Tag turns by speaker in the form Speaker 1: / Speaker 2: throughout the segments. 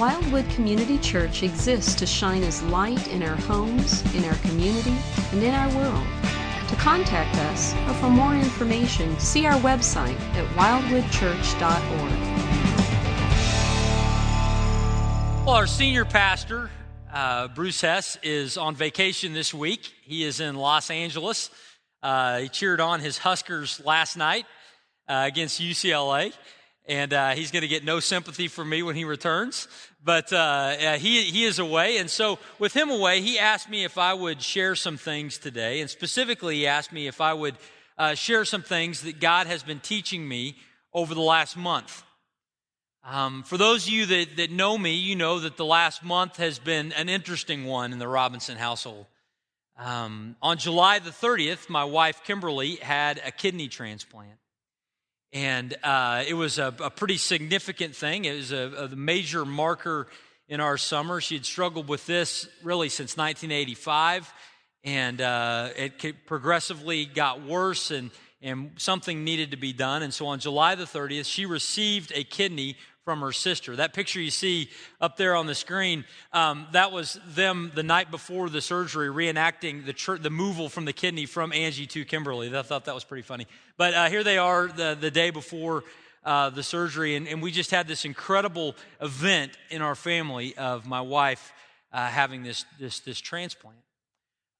Speaker 1: Wildwood Community Church exists to shine as light in our homes, in our community, and in our world. To contact us or for more information, see our website at wildwoodchurch.org.
Speaker 2: Well, our senior pastor, uh, Bruce Hess, is on vacation this week. He is in Los Angeles. Uh, he cheered on his Huskers last night uh, against UCLA and uh, he's going to get no sympathy from me when he returns. But uh, he, he is away. And so, with him away, he asked me if I would share some things today. And specifically, he asked me if I would uh, share some things that God has been teaching me over the last month. Um, for those of you that, that know me, you know that the last month has been an interesting one in the Robinson household. Um, on July the 30th, my wife Kimberly had a kidney transplant. And uh, it was a, a, pretty significant thing. It was a, a, major marker in our summer. She had struggled with this really since 1985, and uh, it progressively got worse, and, and something needed to be done. And so on July the 30th, she received a kidney from her sister. That picture you see up there on the screen, um, that was them the night before the surgery reenacting the, tr- the moval from the kidney from Angie to Kimberly. I thought that was pretty funny. But uh, here they are the, the day before uh, the surgery, and, and, we just had this incredible event in our family of my wife uh, having this, this, this transplant.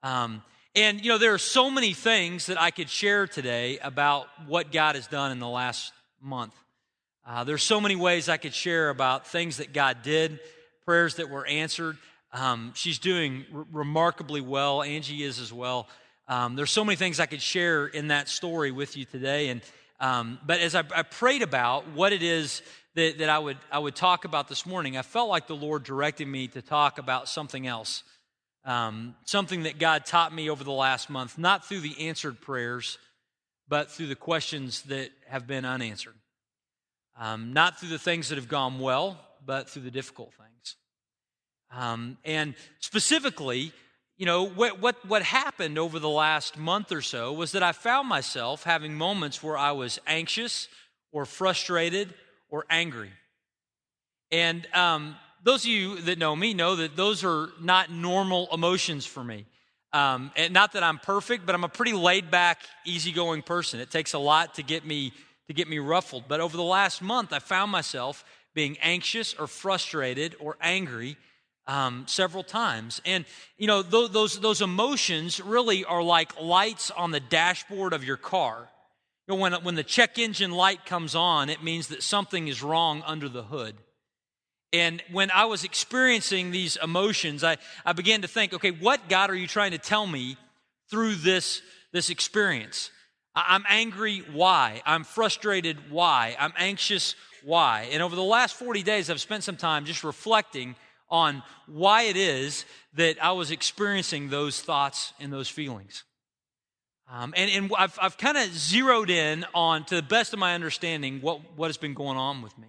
Speaker 2: Um, and, you know, there are so many things that I could share today about what God has done in the last month. Uh, there's so many ways I could share about things that God did, prayers that were answered. Um, she's doing r- remarkably well. Angie is as well. Um, there's so many things I could share in that story with you today. And um, but as I, I, prayed about what it is that, that I would I would talk about this morning, I felt like the Lord directed me to talk about something else, um, something that God taught me over the last month, not through the answered prayers, but through the questions that have been unanswered. Um, not through the things that have gone well, but through the difficult things. Um, and specifically, you know, what, what, what happened over the last month or so was that I found myself having moments where I was anxious or frustrated or angry. And um, those of you that know me know that those are not normal emotions for me. Um, and not that I'm perfect, but I'm a pretty laid back, easygoing person. It takes a lot to get me to get me ruffled. But over the last month, I found myself being anxious or frustrated or angry um, several times. And, you know, th- those, those emotions really are like lights on the dashboard of your car. You know, when, when the check engine light comes on, it means that something is wrong under the hood. And when I was experiencing these emotions, I, I began to think, okay, what God are you trying to tell me through this, this experience? I'm angry, why? I'm frustrated, why? I'm anxious, why? And over the last 40 days, I've spent some time just reflecting on why it is that I was experiencing those thoughts and those feelings. Um, and, and I've, I've kind of zeroed in on, to the best of my understanding, what, what has been going on with me.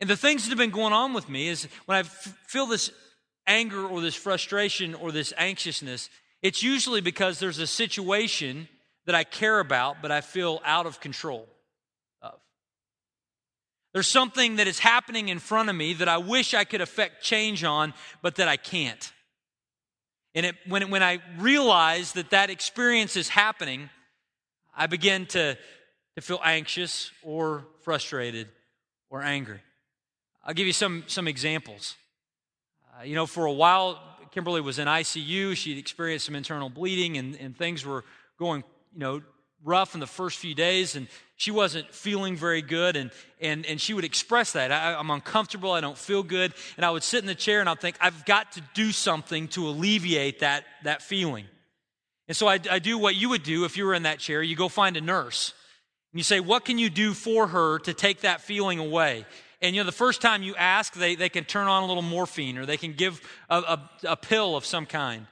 Speaker 2: And the things that have been going on with me is when I f- feel this anger or this frustration or this anxiousness, it's usually because there's a situation that I care about, but I feel out of control of. There's something that is happening in front of me that I wish I could affect change on, but that I can't. And it, when, when I realize that that experience is happening, I begin to, to feel anxious or frustrated or angry. I'll give you some, some examples. Uh, you know, for a while, Kimberly was in ICU. She'd experienced some internal bleeding, and, and things were going you know, rough in the first few days and she wasn't feeling very good and, and, and she would express that. I, am uncomfortable i don't feel good and i would sit in the chair and i'd think i've got to do something to alleviate that, that feeling. And so I, I do what you would do if you were in that chair. You go find a nurse. And you say what can you do for her to take that feeling away? And you know the first time you ask they, they can turn on a little morphine or they can give a, a, a pill of some kind.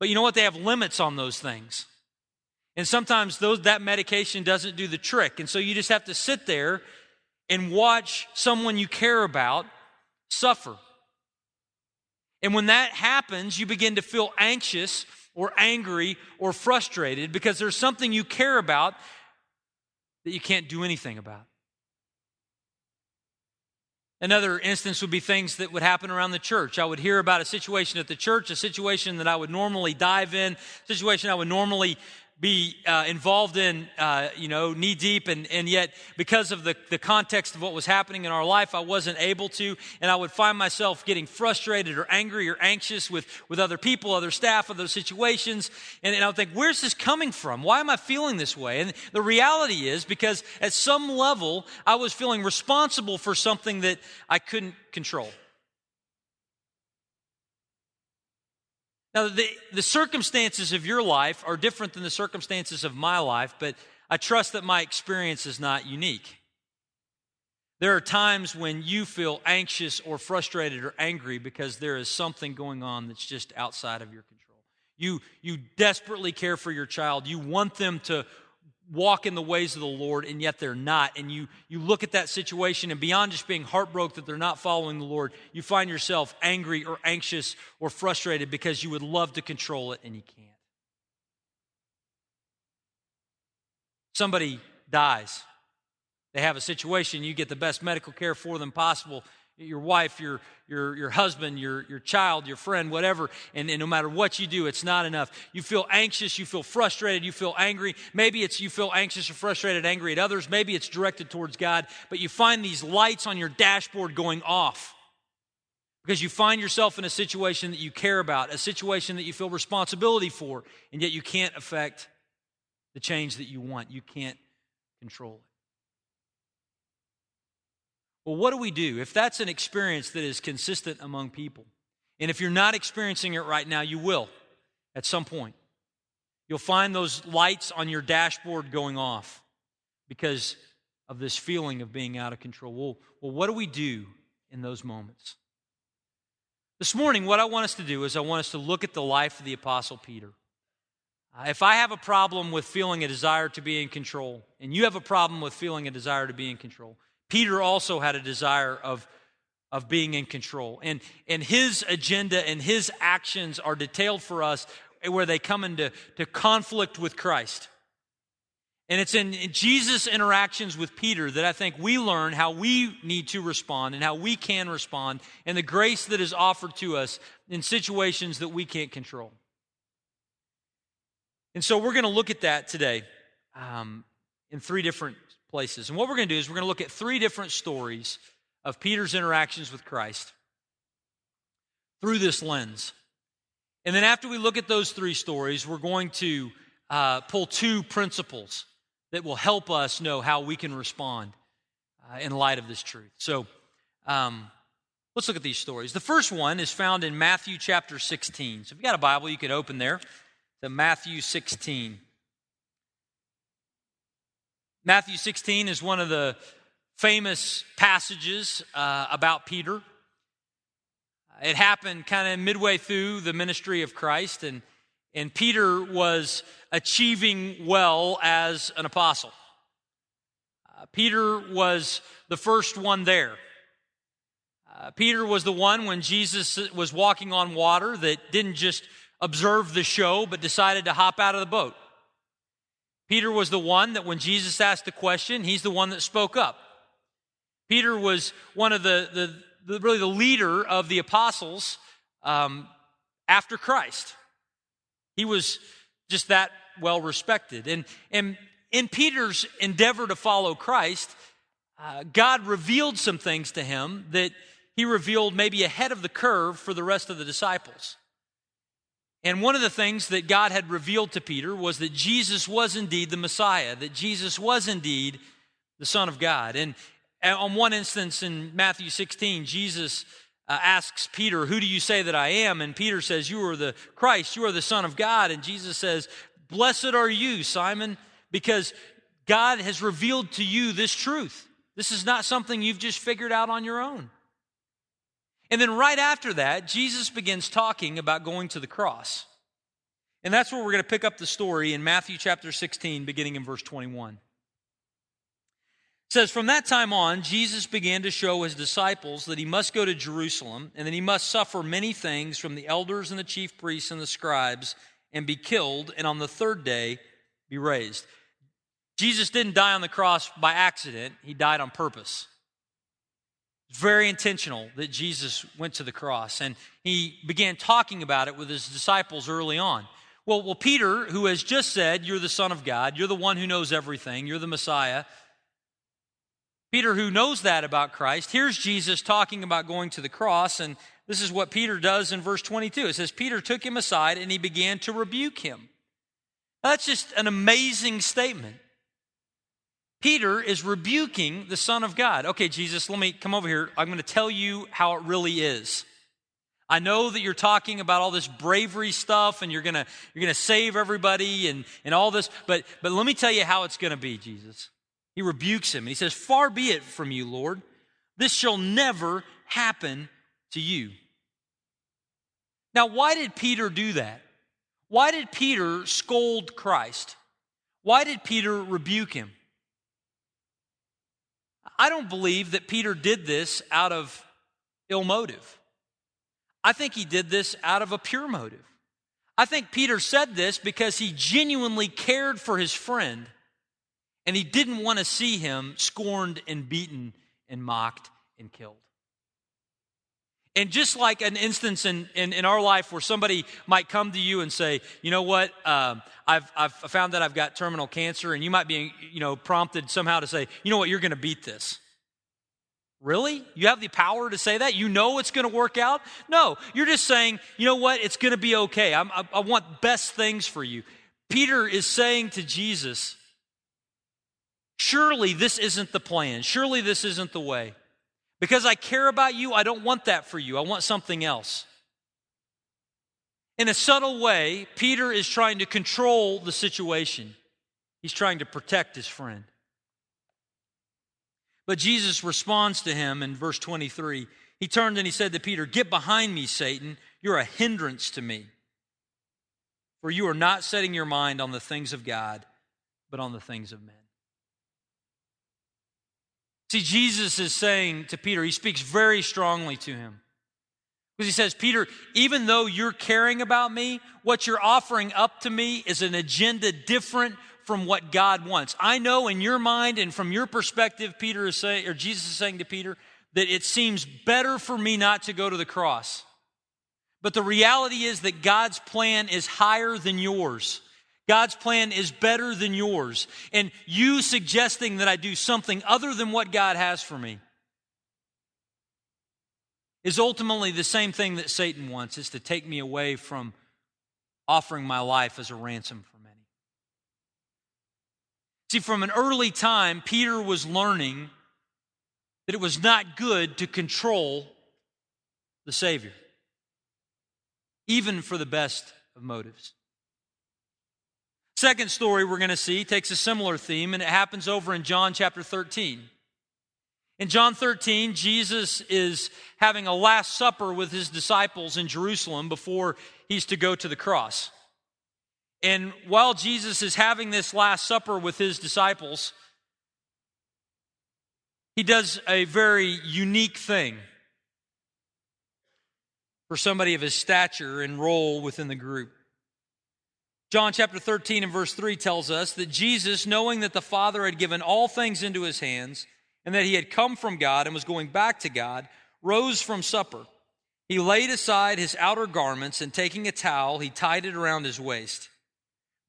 Speaker 2: But you know what? They have limits on those things and sometimes those, that medication doesn't do the trick. And so you just have to sit there and watch someone you care about suffer. And when that happens, you begin to feel anxious or angry or frustrated because there's something you care about that you can't do anything about. Another instance would be things that would happen around the church. I would hear about a situation at the church, a situation that I would normally dive in, a situation I would normally be uh, involved in, uh, you know, knee deep, and, and yet because of the, the context of what was happening in our life, I wasn't able to, and I would find myself getting frustrated or angry or anxious with, with other people, other staff, other situations, and, and I would think, where's this coming from? Why am I feeling this way? And the reality is because at some level, I was feeling responsible for something that I couldn't control. Now, the, the circumstances of your life are different than the circumstances of my life, but I trust that my experience is not unique. There are times when you feel anxious or frustrated or angry because there is something going on that's just outside of your control. You, you desperately care for your child. You want them to walk in the ways of the Lord, and yet they're not. And you, you look at that situation, and beyond just being heartbroken that they're not following the Lord, you find yourself angry or anxious or frustrated because you would love to control it and you can't. Somebody dies. They have a situation, you get the best medical care for them possible, your wife, your, your, your husband, your, your child, your friend, whatever, and, and no matter what you do, it's not enough. You feel anxious, you feel frustrated, you feel angry. Maybe it's you feel anxious or frustrated, angry at others. Maybe it's directed towards God, but you find these lights on your dashboard going off because you find yourself in a situation that you care about, a situation that you feel responsibility for, and yet you can't affect the change that you want. You can't control it. Well, what do we do if that's an experience that is consistent among people? And if you're not experiencing it right now, you will at some point. You'll find those lights on your dashboard going off because of this feeling of being out of control. Well, well, what do we do in those moments? This morning, what I want us to do is I want us to look at the life of the Apostle Peter. Uh, if I have a problem with feeling a desire to be in control, and you have a problem with feeling a desire to be in control, Peter also had a desire of, of being in control. And, and his agenda and his actions are detailed for us where they come into to conflict with Christ. And it's in Jesus' interactions with Peter that I think we learn how we need to respond and how we can respond and the grace that is offered to us in situations that we can't control. And so we're going to look at that today um, in three different places. And what we're going to do is we're going to look at three different stories of Peter's interactions with Christ through this lens. And then after we look at those three stories, we're going to uh, pull two principles that will help us know how we can respond uh, in light of this truth. So um, let's look at these stories. The first one is found in Matthew chapter 16. So if you got a Bible, you could open there to Matthew 16. Matthew 16 is one of the famous passages uh, about Peter. It happened kind of midway through the ministry of Christ, and, and Peter was achieving well as an apostle. Uh, Peter was the first one there. Uh, Peter was the one when Jesus was walking on water that didn't just observe the show, but decided to hop out of the boat. Peter was the one that when Jesus asked the question, he's the one that spoke up. Peter was one of the, the, the really the leader of the apostles um, after Christ. He was just that well respected. And, and in Peter's endeavor to follow Christ, uh, God revealed some things to him that he revealed maybe ahead of the curve for the rest of the disciples. And one of the things that God had revealed to Peter was that Jesus was indeed the Messiah, that Jesus was indeed the Son of God. And on one instance in Matthew 16, Jesus uh, asks Peter, Who do you say that I am? And Peter says, You are the Christ, you are the Son of God. And Jesus says, Blessed are you, Simon, because God has revealed to you this truth. This is not something you've just figured out on your own. And then right after that, Jesus begins talking about going to the cross. And that's where we're going to pick up the story in Matthew chapter 16, beginning in verse 21. It says, From that time on, Jesus began to show his disciples that he must go to Jerusalem and that he must suffer many things from the elders and the chief priests and the scribes and be killed, and on the third day be raised. Jesus didn't die on the cross by accident, he died on purpose Very intentional that Jesus went to the cross, and he began talking about it with his disciples early on. Well, well, Peter, who has just said, You're the Son of God, you're the one who knows everything, you're the Messiah. Peter, who knows that about Christ, here's Jesus talking about going to the cross, and this is what Peter does in verse 22. It says, Peter took him aside and he began to rebuke him. That's just an amazing statement. Peter is rebuking the Son of God. Okay, Jesus, let me come over here. I'm going to tell you how it really is. I know that you're talking about all this bravery stuff and you're gonna you're gonna save everybody and, and all this, but but let me tell you how it's gonna be, Jesus. He rebukes him and he says, Far be it from you, Lord. This shall never happen to you. Now, why did Peter do that? Why did Peter scold Christ? Why did Peter rebuke him? I don't believe that Peter did this out of ill motive. I think he did this out of a pure motive. I think Peter said this because he genuinely cared for his friend and he didn't want to see him scorned and beaten and mocked and killed. And just like an instance in, in, in, our life where somebody might come to you and say, you know what, um, I've, I've found that I've got terminal cancer, and you might be you know, prompted somehow to say, you know what, you're going to beat this. Really? You have the power to say that? You know it's going to work out? No, you're just saying, you know what? It's going to be okay. I, I want best things for you. Peter is saying to Jesus, surely this isn't the plan. Surely this isn't the way. Because I care about you, I don't want that for you. I want something else. In a subtle way, Peter is trying to control the situation, he's trying to protect his friend. But Jesus responds to him in verse 23. He turned and he said to Peter, Get behind me, Satan. You're a hindrance to me. For you are not setting your mind on the things of God, but on the things of men. See, Jesus is saying to Peter, he speaks very strongly to him. Because he says, Peter, even though you're caring about me, what you're offering up to me is an agenda different from what God wants. I know in your mind and from your perspective, Peter is saying, or Jesus is saying to Peter, that it seems better for me not to go to the cross. But the reality is that God's plan is higher than yours. God's plan is better than yours. And you suggesting that I do something other than what God has for me is ultimately the same thing that Satan wants is to take me away from offering my life as a ransom for many. See, from an early time, Peter was learning that it was not good to control the Savior, even for the best of motives. Second story we're going to see takes a similar theme, and it happens over in John chapter 13. In John 13, Jesus is having a Last Supper with his disciples in Jerusalem before he's to go to the cross. And while Jesus is having this Last Supper with his disciples, he does a very unique thing for somebody of his stature and role within the group. John chapter 13 and verse 3 tells us that Jesus, knowing that the Father had given all things into his hands and that he had come from God and was going back to God, rose from supper. He laid aside his outer garments and taking a towel, he tied it around his waist.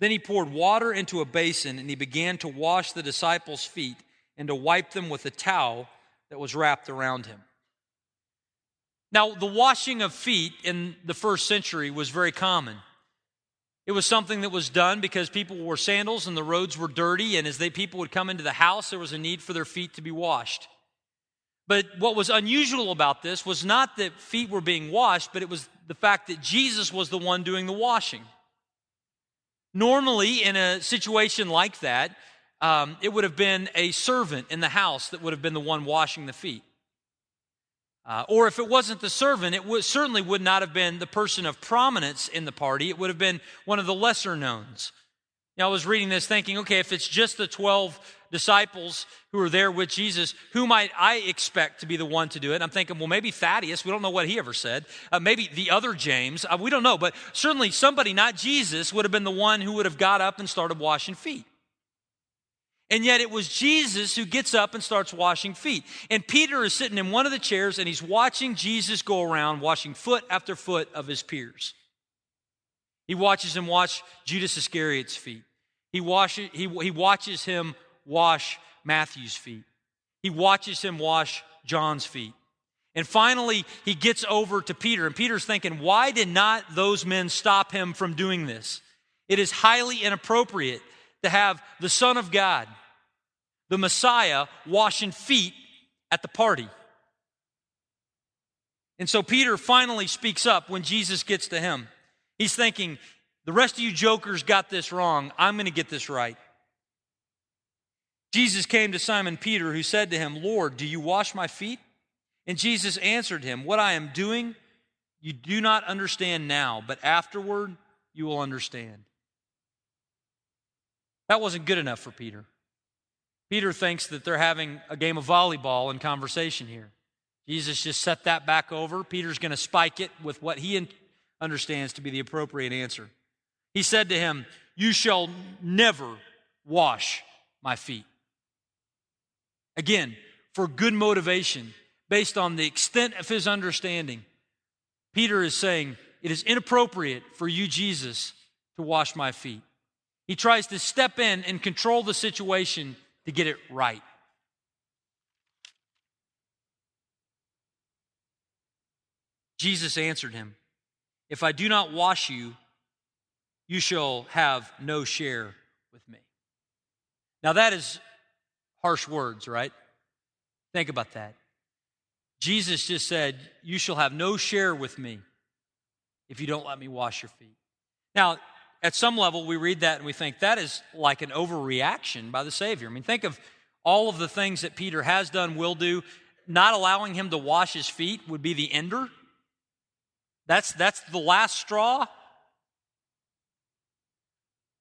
Speaker 2: Then he poured water into a basin and he began to wash the disciples' feet and to wipe them with a towel that was wrapped around him. Now, the washing of feet in the first century was very common. It was something that was done because people wore sandals and the roads were dirty, and as they people would come into the house, there was a need for their feet to be washed. But what was unusual about this was not that feet were being washed, but it was the fact that Jesus was the one doing the washing. Normally, in a situation like that, um, it would have been a servant in the house that would have been the one washing the feet. Uh, or if it wasn't the servant, it would, certainly would not have been the person of prominence in the party. It would have been one of the lesser knowns. Now, I was reading this thinking, okay, if it's just the 12 disciples who are there with Jesus, who might I expect to be the one to do it? I'm thinking, well, maybe Thaddeus. We don't know what he ever said. Uh, maybe the other James. Uh, we don't know. But certainly somebody, not Jesus, would have been the one who would have got up and started washing feet. And yet it was Jesus who gets up and starts washing feet. And Peter is sitting in one of the chairs and he's watching Jesus go around washing foot after foot of his peers. He watches him wash Judas Iscariot's feet. He, washes, he, he watches him wash Matthew's feet. He watches him wash John's feet. And finally, he gets over to Peter, and Peter's thinking, why did not those men stop him from doing this? It is highly inappropriate to have the Son of God, the Messiah, washing feet at the party. And so Peter finally speaks up when Jesus gets to him. He's thinking, the rest of you jokers got this wrong. I'm going to get this right. Jesus came to Simon Peter, who said to him, Lord, do you wash my feet? And Jesus answered him, What I am doing, you do not understand now, but afterward you will understand. That wasn't good enough for Peter. Peter thinks that they're having a game of volleyball in conversation here. Jesus just set that back over. Peter's going to spike it with what he understands to be the appropriate answer. He said to him, You shall never wash my feet. Again, for good motivation, based on the extent of his understanding, Peter is saying, It is inappropriate for you, Jesus, to wash my feet. He tries to step in and control the situation to get it right. Jesus answered him, If I do not wash you, you shall have no share with me. Now, that is harsh words, right? Think about that. Jesus just said, You shall have no share with me if you don't let me wash your feet. Now, at some level, we read that and we think that is like an overreaction by the Savior. I mean, think of all of the things that Peter has done, will do. Not allowing him to wash his feet would be the ender. That's, that's the last straw.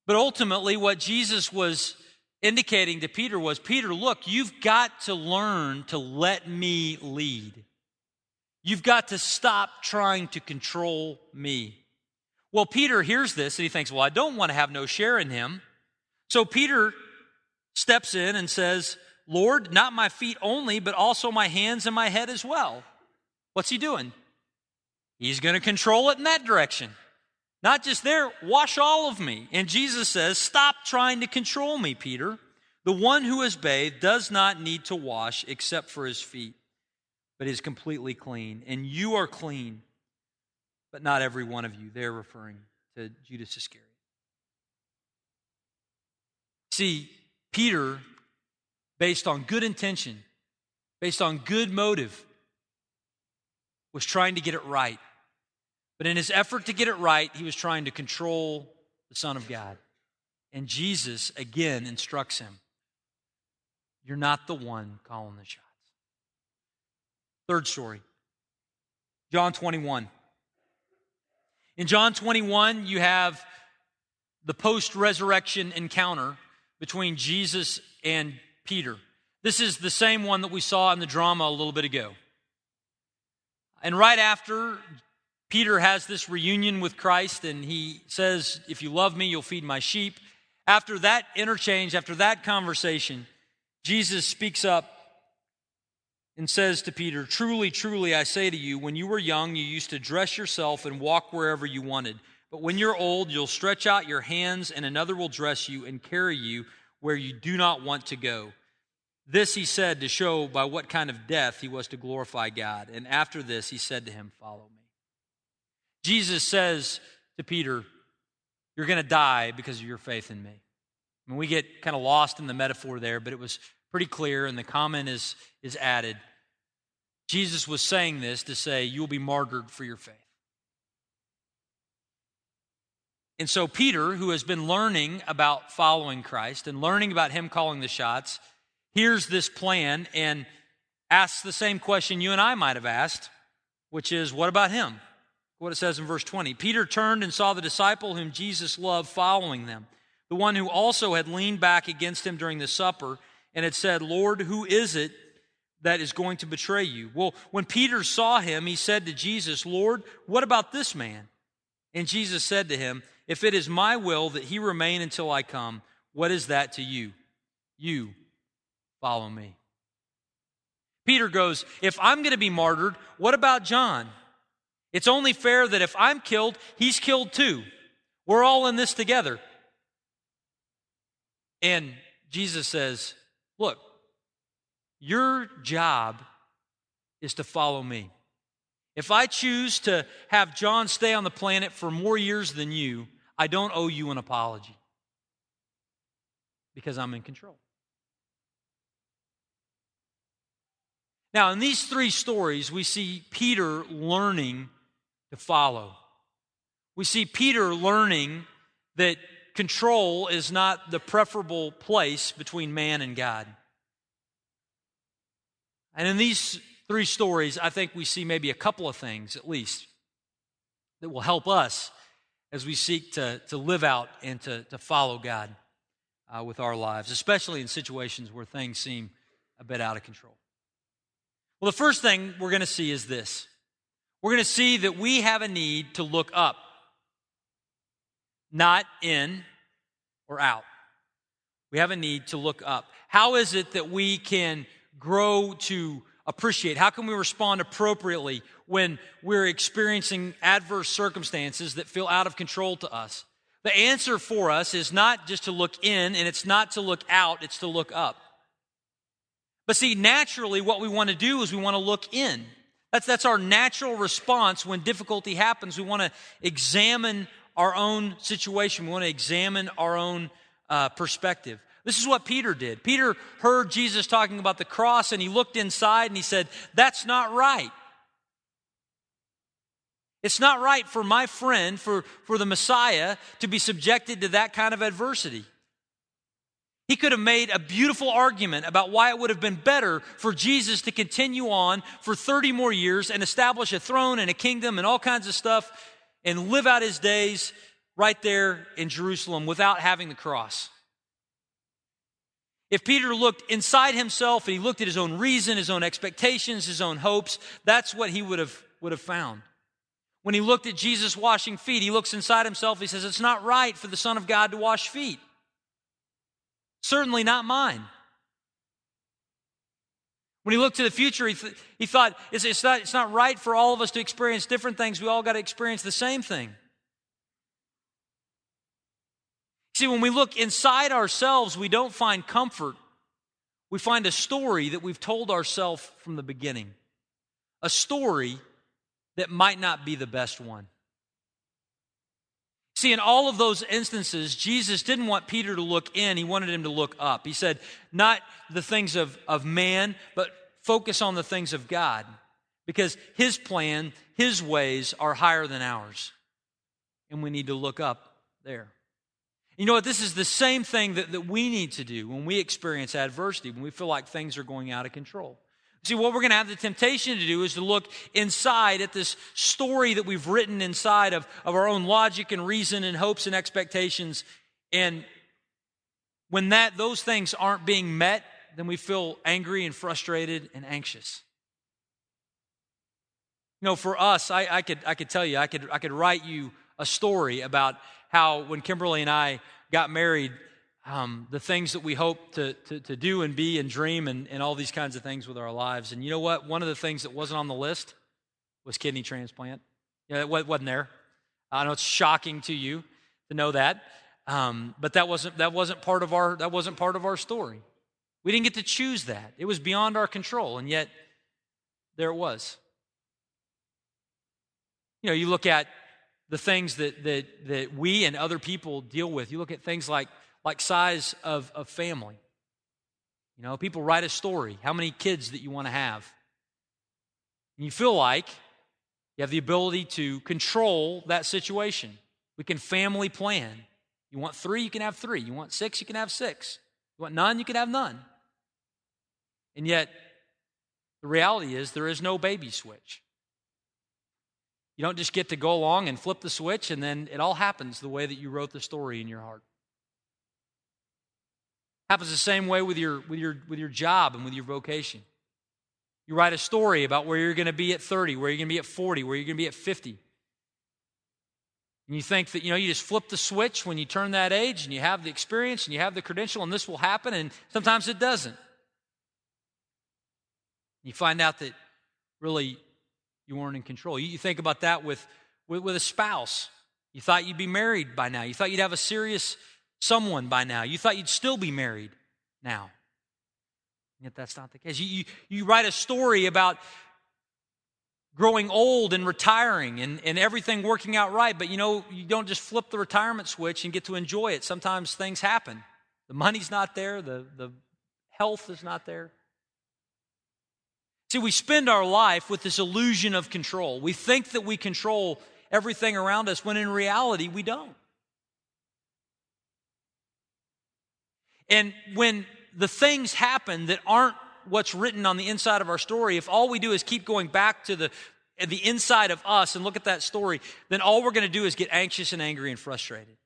Speaker 2: But ultimately, what Jesus was indicating to Peter was Peter, look, you've got to learn to let me lead. You've got to stop trying to control me. Well, Peter hears this and he thinks, well, I don't want to have no share in him. So Peter steps in and says, Lord, not my feet only, but also my hands and my head as well. What's he doing? He's going to control it in that direction. Not just there, wash all of me. And Jesus says, Stop trying to control me, Peter. The one who is bathed does not need to wash except for his feet, but is completely clean. And you are clean, but not every one of you. They're referring to Judas Iscariot. See, Peter, based on good intention, based on good motive, was trying to get it right. But in his effort to get it right, he was trying to control the Son of God. And Jesus again instructs him You're not the one calling the shots. Third story John 21. In John 21, you have the post resurrection encounter between Jesus and Peter. This is the same one that we saw in the drama a little bit ago. And right after Peter has this reunion with Christ and he says, If you love me, you'll feed my sheep. After that interchange, after that conversation, Jesus speaks up and says to Peter, Truly, truly, I say to you, when you were young, you used to dress yourself and walk wherever you wanted. But when you're old, you'll stretch out your hands, and another will dress you and carry you where you do not want to go. This he said to show by what kind of death he was to glorify God. And after this, he said to him, Follow me. Jesus says to Peter, You're going to die because of your faith in me. I mean, we get kind of lost in the metaphor there, but it was pretty clear, and the comment is, is added. Jesus was saying this to say, You'll be martyred for your faith. And so, Peter, who has been learning about following Christ and learning about him calling the shots, hears this plan and asks the same question you and I might have asked, which is, What about him? what it says in verse 20. Peter turned and saw the disciple whom Jesus loved following them, the one who also had leaned back against him during the supper and had said, Lord, who is it that is going to betray you? Well, when Peter saw him, he said to Jesus, Lord, what about this man? And Jesus said to him, If it is my will that he remain until I come, what is that to you? You follow me. Peter goes, If I'm going to be martyred, what about John? It's only fair that if I'm killed, he's killed too. We're all in this together. And Jesus says, Look, your job is to follow me. If I choose to have John stay on the planet for more years than you, I don't owe you an apology because I'm in control. Now, in these three stories, we see Peter learning to follow. We see Peter learning that control is not the preferable place between man and God. And in these three stories, I think we see maybe a couple of things at least that will help us as we seek to, to live out and to, to follow God uh, with our lives, especially in situations where things seem a bit out of control. Well, the first thing we're going to see is this we're going to see that we have a need to look up, not in or out. We have a need to look up. How is it that we can grow to appreciate? How can we respond appropriately when we're experiencing adverse circumstances that feel out of control to us? The answer for us is not just to look in and it's not to look out, it's to look up. But see, naturally, what we want to do is we want to look in. That's, that's our natural response when difficulty happens. We want to examine our own situation, we want to examine our own uh, perspective. This is what Peter did. Peter heard Jesus talking about the cross and he looked inside and he said, That's not right. It's not right for my friend, for, for the Messiah, to be subjected to that kind of adversity. He could have made a beautiful argument about why it would have been better for Jesus to continue on for 30 more years and establish a throne and a kingdom and all kinds of stuff and live out his days right there in Jerusalem without having the cross. If Peter looked inside himself and he looked at his own reason, his own expectations, his own hopes, that's what he would have, would have found. When he looked at Jesus washing feet, he looks inside himself, he says, It's not right for the Son of God to wash feet. Certainly not mine. When he looked to the future, he, th- he thought, it's, it's, not, it's not right for all of us to experience different things. We all got to experience the same thing. See, when we look inside ourselves, we don't find comfort. We find a story that we've told ourselves from the beginning. A story that might not be the best one. See, in all of those instances, Jesus didn't want Peter to look in, he wanted him to look up. He said, not the things of, of man, but focus on the things of God. Because his plan, his ways are higher than ours. And we need to look up there. You know what? This is the same thing that, that we need to do when we experience adversity, when we feel like things are going out of control. See, what we're going to have the temptation to do is to look inside at this story that we've written inside of, of our own logic and reason and hopes and expectations. And when that, those things aren't being met, then we feel angry and frustrated and anxious. You know, for us, I, I, could, I could tell you, I could, I could write you a story about how when Kimberly and I got married, um, the things that we hope to, to, to, do and be and dream and, and all these kinds of things with our lives. And you know what? One of the things that wasn't on the list was kidney transplant. Yeah, it wasn't there. I know it's shocking to you to know that, um, but that wasn't that wasn't part of our that wasn't part of our story. We didn't get to choose that. It was beyond our control, and yet there it was. You know, you look at the things that, that, that we and other people deal with. You look at things like, like size of, of family. You know, people write a story, how many kids that you want to have. And you feel like you have the ability to control that situation. We can family plan. You want three, you can have three. You want six, you can have six. You want none, you can have none. And yet, the reality is there is no baby switch. You don't just get to go along and flip the switch and then it all happens the way that you wrote the story in your heart. Happens the same way with your with your with your job and with your vocation. You write a story about where you're going to be at 30, where you're going to be at 40, where you're going to be at 50. And you think that, you know, you just flip the switch when you turn that age and you have the experience and you have the credential and this will happen, and sometimes it doesn't. You find out that really you weren't in control. You, think about that with, with, with a spouse. You thought you'd be married by now. You thought you'd have a serious someone by now. You thought you'd still be married now. Yet that's not the case. You, you, you write a story about growing old and retiring and, and everything working out right, but you know, you don't just flip the retirement switch and get to enjoy it. Sometimes things happen. The money's not there, the, the health is not there. See, we spend our life with this illusion of control. We think that we control everything around us when in reality we don't. And when the things happen that aren't what's written on the inside of our story, if all we do is keep going back to the, the inside of us and look at that story, then all we're going to do is get anxious and angry and frustrated.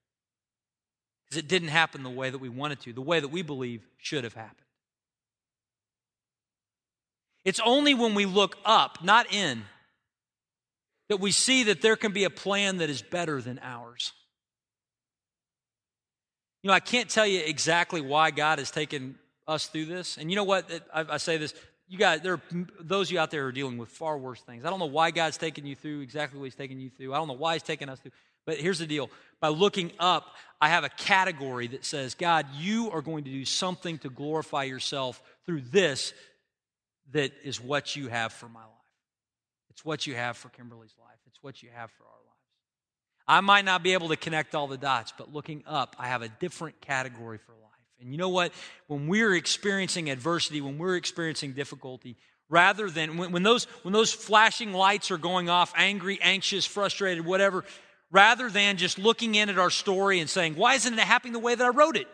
Speaker 2: Because it didn't happen the way that we wanted to, the way that we believe should have happened. It's only when we look up, not in, that we see that there can be a plan that is better than ours. You know, I can't tell you exactly why God has taken us through this. And you know what? I, I say this. You guys, there are those of you out there who are dealing with far worse things. I don't know why God's taking you through exactly what He's taking you through. I don't know why He's taking us through. But here's the deal by looking up, I have a category that says, God, you are going to do something to glorify yourself through this that is what you have for my life. It's what you have for Kimberly's life. It's what you have for our. I might not be able to connect all the dots, but looking up, I have a different category for life. And you know what? When we're experiencing adversity, when we're experiencing difficulty, rather than when, when, those, when those flashing lights are going off, angry, anxious, frustrated, whatever, rather than just looking in at our story and saying, why isn't it happening the way that I wrote it?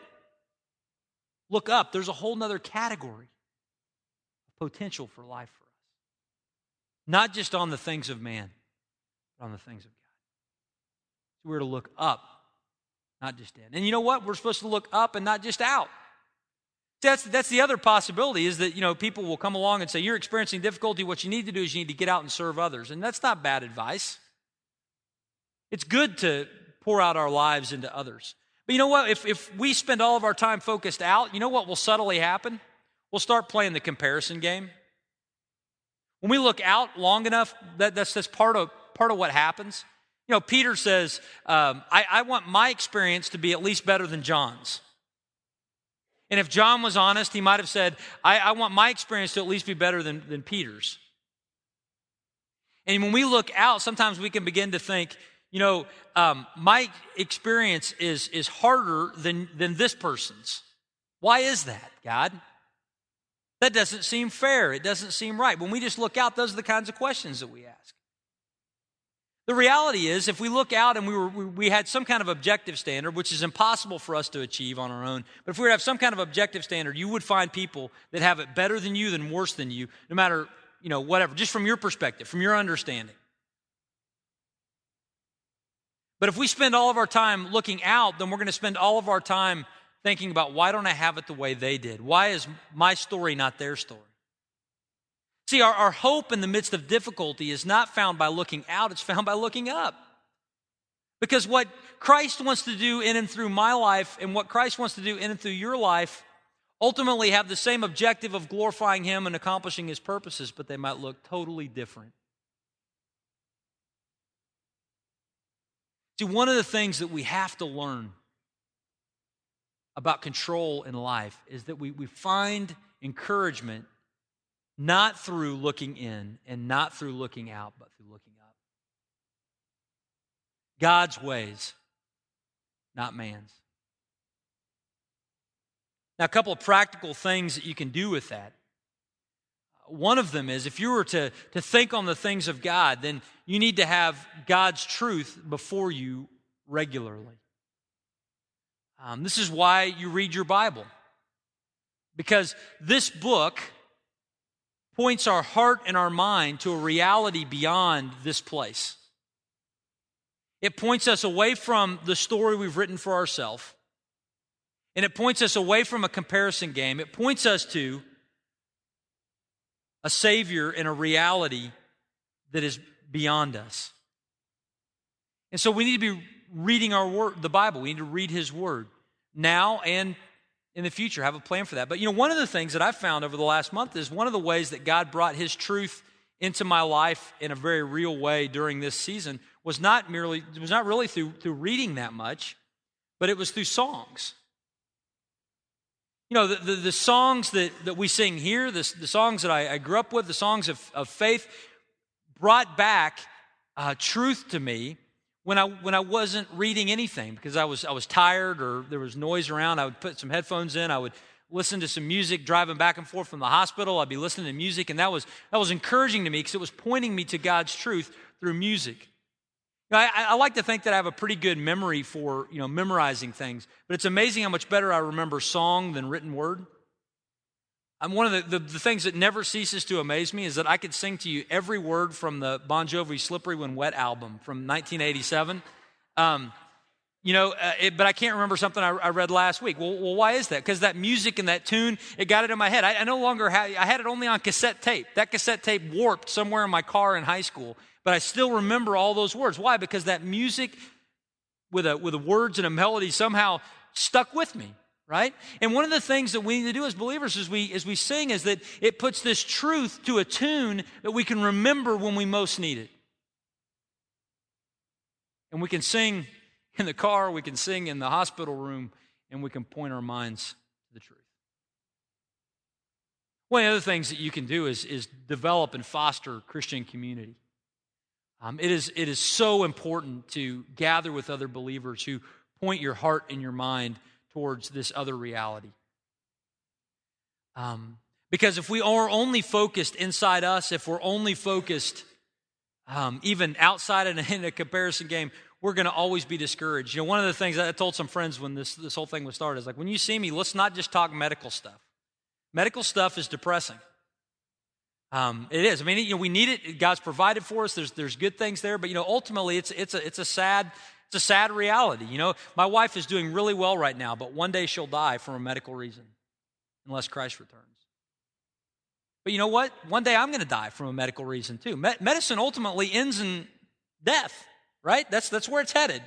Speaker 2: Look up. There's a whole other category of potential for life for us. Not just on the things of man, but on the things of God. So we're to look up not just in. And you know what? We're supposed to look up and not just out. That's, that's the other possibility is that, you know, people will come along and say, you're experiencing difficulty. What you need to do is you need to get out and serve others. And that's not bad advice. It's good to pour out our lives into others. But you know what? If, if we spend all of our time focused out, you know what will subtly happen? We'll start playing the comparison game. When we look out long enough, that, that's, that's part, of, part of what happens. You know, Peter says, um, I, I want my experience to be at least better than John's. And if John was honest, he might have said, I, I want my experience to at least be better than, than Peter's. And when we look out, sometimes we can begin to think, you know, um, my experience is, is harder than, than this person's. Why is that, God? That doesn't seem fair. It doesn't seem right. When we just look out, those are the kinds of questions that we ask. The reality is, if we look out and we, were, we had some kind of objective standard, which is impossible for us to achieve on our own, but if we were to have some kind of objective standard, you would find people that have it better than you than worse than you, no matter, you know, whatever, just from your perspective, from your understanding. But if we spend all of our time looking out, then we're going to spend all of our time thinking about why don't I have it the way they did? Why is my story not their story? See, our, our hope in the midst of difficulty is not found by looking out, it's found by looking up. Because what Christ wants to do in and through my life and what Christ wants to do in and through your life ultimately have the same objective of glorifying Him and accomplishing His purposes, but they might look totally different. See, one of the things that we have to learn about control in life is that we, we find encouragement not through looking in and not through looking out, but through looking up. God's ways, not man's. Now, a couple of practical things that you can do with that. One of them is if you were to, to think on the things of God, then you need to have God's truth before you regularly. Um, this is why you read your Bible. Because this book points our heart and our mind to a reality beyond this place. It points us away from the story we've written for ourselves, and it points us away from a comparison game. It points us to a Savior and a reality that is beyond us. And so we need to be reading our word, the Bible. We need to read His Word now and in the future. Have a plan for that. But you know, one of the things that I've found over the last month is one of the ways that God brought His truth into my life in a very real way during this season was not merely was not really through through reading that much, but it was through songs. You know, the, the, the songs that, that we sing here, the, the songs that I, I, grew up with, the songs of, of faith, brought back uh, truth to me when I, when I wasn't reading anything because I was, I was tired or there was noise around. I would put some headphones in. I would listen to some music driving back and forth from the hospital. I'd be listening to music, and that was, that was encouraging to me because it was pointing me to God's truth through music. You know, I, I, like to think that I have a pretty good memory for you know, memorizing things, but it's amazing how much better I remember song than written word. I'm one of the, the, the, things that never ceases to amaze me is that I could sing to you every word from the Bon Jovi Slippery When Wet album from 1987. Um, you know, uh, it, but I can't remember something I, I read last week. Well, well why is that? Because that music and that tune, it got it in my head. I, I no longer had, I had it only on cassette tape. That cassette tape warped somewhere in my car in high school, but I still remember all those words. Why? Because that music with a, with words and a melody somehow stuck with me right? And one of the things that we need to do as believers as we, as we sing is that it puts this truth to a tune that we can remember when we most need it. And we can sing in the car, we can sing in the hospital room, and we can point our minds to the truth. One of the other things that you can do is, is develop and foster Christian community. Um, it, is, it is so important to gather with other believers who point your heart and your mind towards this other reality. Um, because if we are only focused inside us, if we're only focused um, even outside in a, in a comparison game, we're going to always be discouraged. You know, one of the things I told some friends when this, this whole thing was started is like, when you see me, let's not just talk medical stuff. Medical stuff is depressing. Um, it is. I mean, you know, we need it. God's provided for us. There's, there's good things there, but you know, ultimately, it's, it's a, it's a sad it's a sad reality. You know, my wife is doing really well right now, but one day she'll die for a medical reason unless Christ returns. But you know what? One day I'm going to die from a medical reason too. Me- medicine ultimately ends in death, right? That's, that's where it's headed.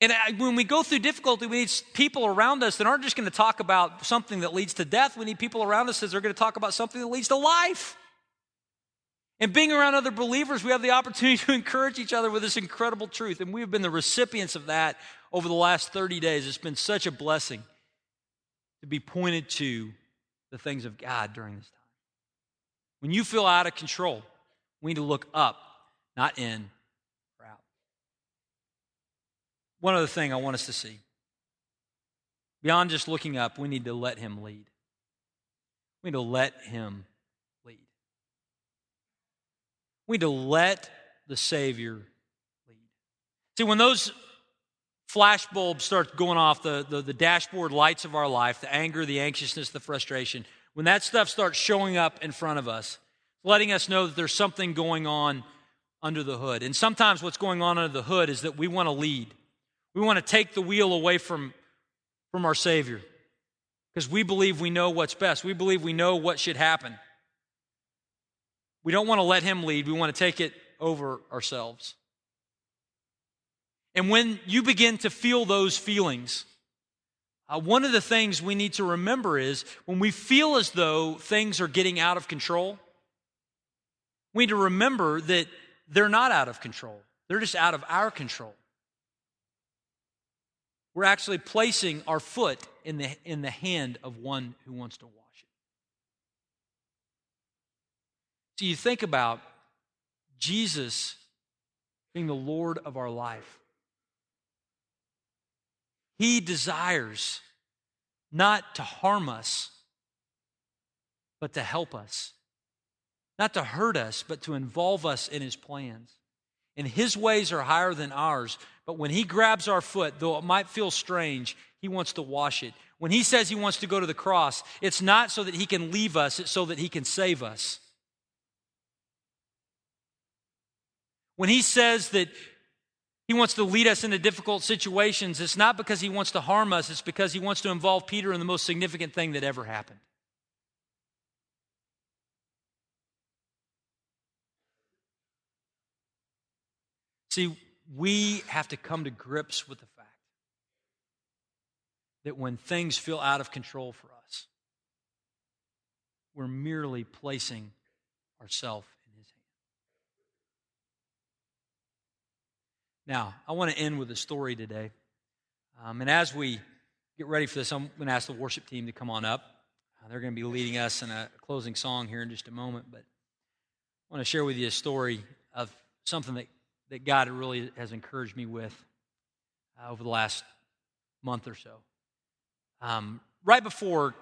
Speaker 2: And when we go through difficulty, we need people around us that aren't just going to talk about something that leads to death. We need people around us that are going to talk about something that leads to life. And being around other believers, we have the opportunity to encourage each other with this incredible truth. And we've been the recipients of that over the last 30 days. It's been such a blessing to be pointed to the things of God during this time. When you feel out of control, we need to look up, not in or out. One other thing I want us to see beyond just looking up, we need to let Him lead. We need to let Him we need to let the Savior lead. See, when those flash bulbs start going off, the, the, the, dashboard lights of our life, the anger, the anxiousness, the frustration, when that stuff starts showing up in front of us, letting us know that there's something going on under the hood. And sometimes what's going on under the hood is that we want to lead. We want to take the wheel away from, from our Savior because we believe we know what's best. We believe we know what should happen. We don't want to let him lead, we want to take it over ourselves. And when you begin to feel those feelings, uh, one of the things we need to remember is when we feel as though things are getting out of control, we need to remember that they're not out of control. They're just out of our control. We're actually placing our foot in the, in the hand of one who wants to walk. So you think about Jesus being the Lord of our life. He desires not to harm us, but to help us. Not to hurt us, but to involve us in his plans. And his ways are higher than ours. But when he grabs our foot, though it might feel strange, he wants to wash it. When he says he wants to go to the cross, it's not so that he can leave us, it's so that he can save us. When he says that he wants to lead us into difficult situations, it's not because he wants to harm us, it's because he wants to involve Peter in the most significant thing that ever happened. See, we have to come to grips with the fact that when things feel out of control for us, we're merely placing ourselves in His hand. Now, I want to end with a story today. Um, and as we get ready for this, I'm going to ask the worship team to come on up. Uh, they're going to be leading us in a closing song here in just a moment. But I want to share with you a story of something that, that God really has encouraged me with uh, over the last month or so. Um, right before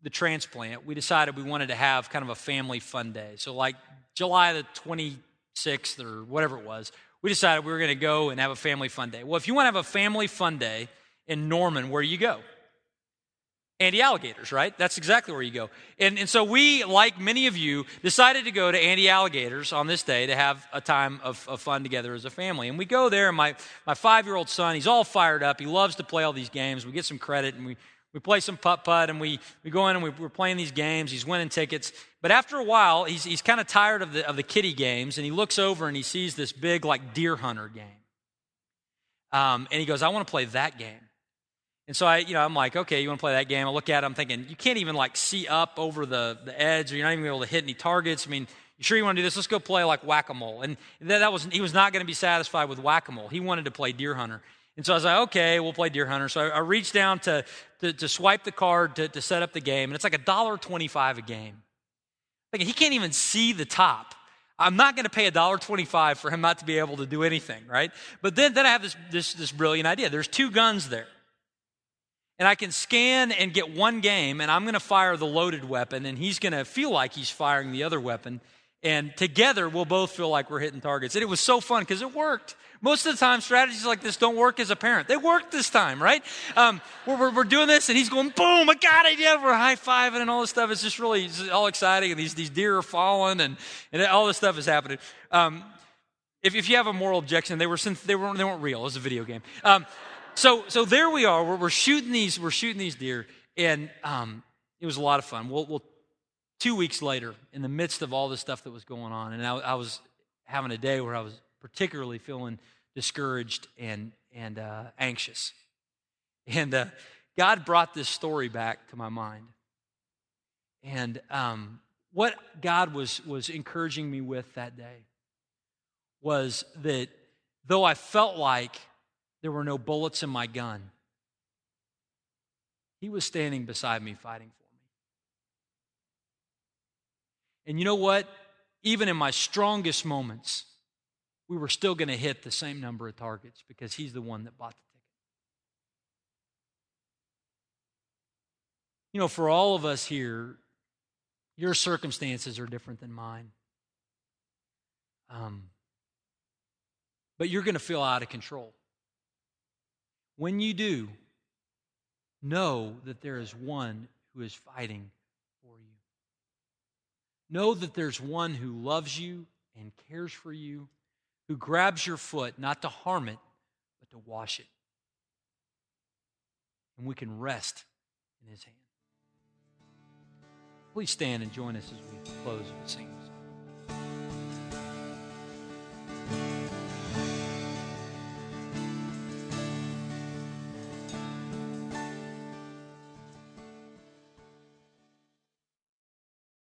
Speaker 2: the transplant, we decided we wanted to have kind of a family fun day. So, like July the 26th or whatever it was, we decided we were going to go and have a family fun day. Well, if you want to have a family fun day in Norman, where do you go? Andy Alligators, right? That's exactly where you go. And, and so we, like many of you, decided to go to Andy Alligators on this day to have a time of, of fun together as a family. And we go there, and my, my five year old son, he's all fired up. He loves to play all these games. We get some credit, and we, we play some putt putt, and we, we go in and we, we're playing these games. He's winning tickets. But after a while, he's, he's kind of tired of the, of the kitty games, and he looks over and he sees this big, like, deer hunter game. Um, and he goes, I want to play that game. And so I, you know, I'm like, okay, you want to play that game? I look at it, I'm thinking, you can't even like see up over the, the edge, or you're not even able to hit any targets. I mean, you sure you want to do this? Let's go play like whack-a-mole. And that, that was, he was not going to be satisfied with whack-a-mole. He wanted to play deer hunter. And so I was like, okay, we'll play deer hunter. So I, I reached down to, to, to, swipe the card to, to set up the game, and it's like a dollar twenty-five a game. Thinking he can't even see the top. I'm not going to pay a dollar twenty-five for him not to be able to do anything, right? But then, then I have this, this, this brilliant idea. There's two guns there and I can scan and get one game, and I'm going to fire the loaded weapon, and he's going to feel like he's firing the other weapon. And together, we'll both feel like we're hitting targets. And it was so fun because it worked. Most of the time, strategies like this don't work as a parent. They worked this time, right? Um, we're, we're, doing this, and he's going, boom, I got it. Yeah, we're high fiving and all this stuff. It's just really it's all exciting. And these, these deer are falling, and, and all this stuff is happening. Um, if, if you have a moral objection, they, were, they, weren't, they weren't real. It was a video game. Um, so so there we are. We're, we're, shooting these. We're shooting these deer, and um, it was a lot of fun. Well, well, two weeks later, in the midst of all the stuff that was going on, and I, I was having a day where I was particularly feeling discouraged and and uh, anxious, and uh, God brought this story back to my mind, and um, what God was was encouraging me with that day was that though I felt like there were no bullets in my gun. He was standing beside me fighting for me. And you know what? Even in my strongest moments, we were still going to hit the same number of targets because he's the one that bought the ticket. You know, for all of us here, your circumstances are different than mine. Um, but you're going to feel out of control. When you do, know that there is one who is fighting. Know that there's one who loves you and cares for you, who grabs your foot not to harm it, but to wash it. And we can rest in his hand. Please stand and join us as we close with singing.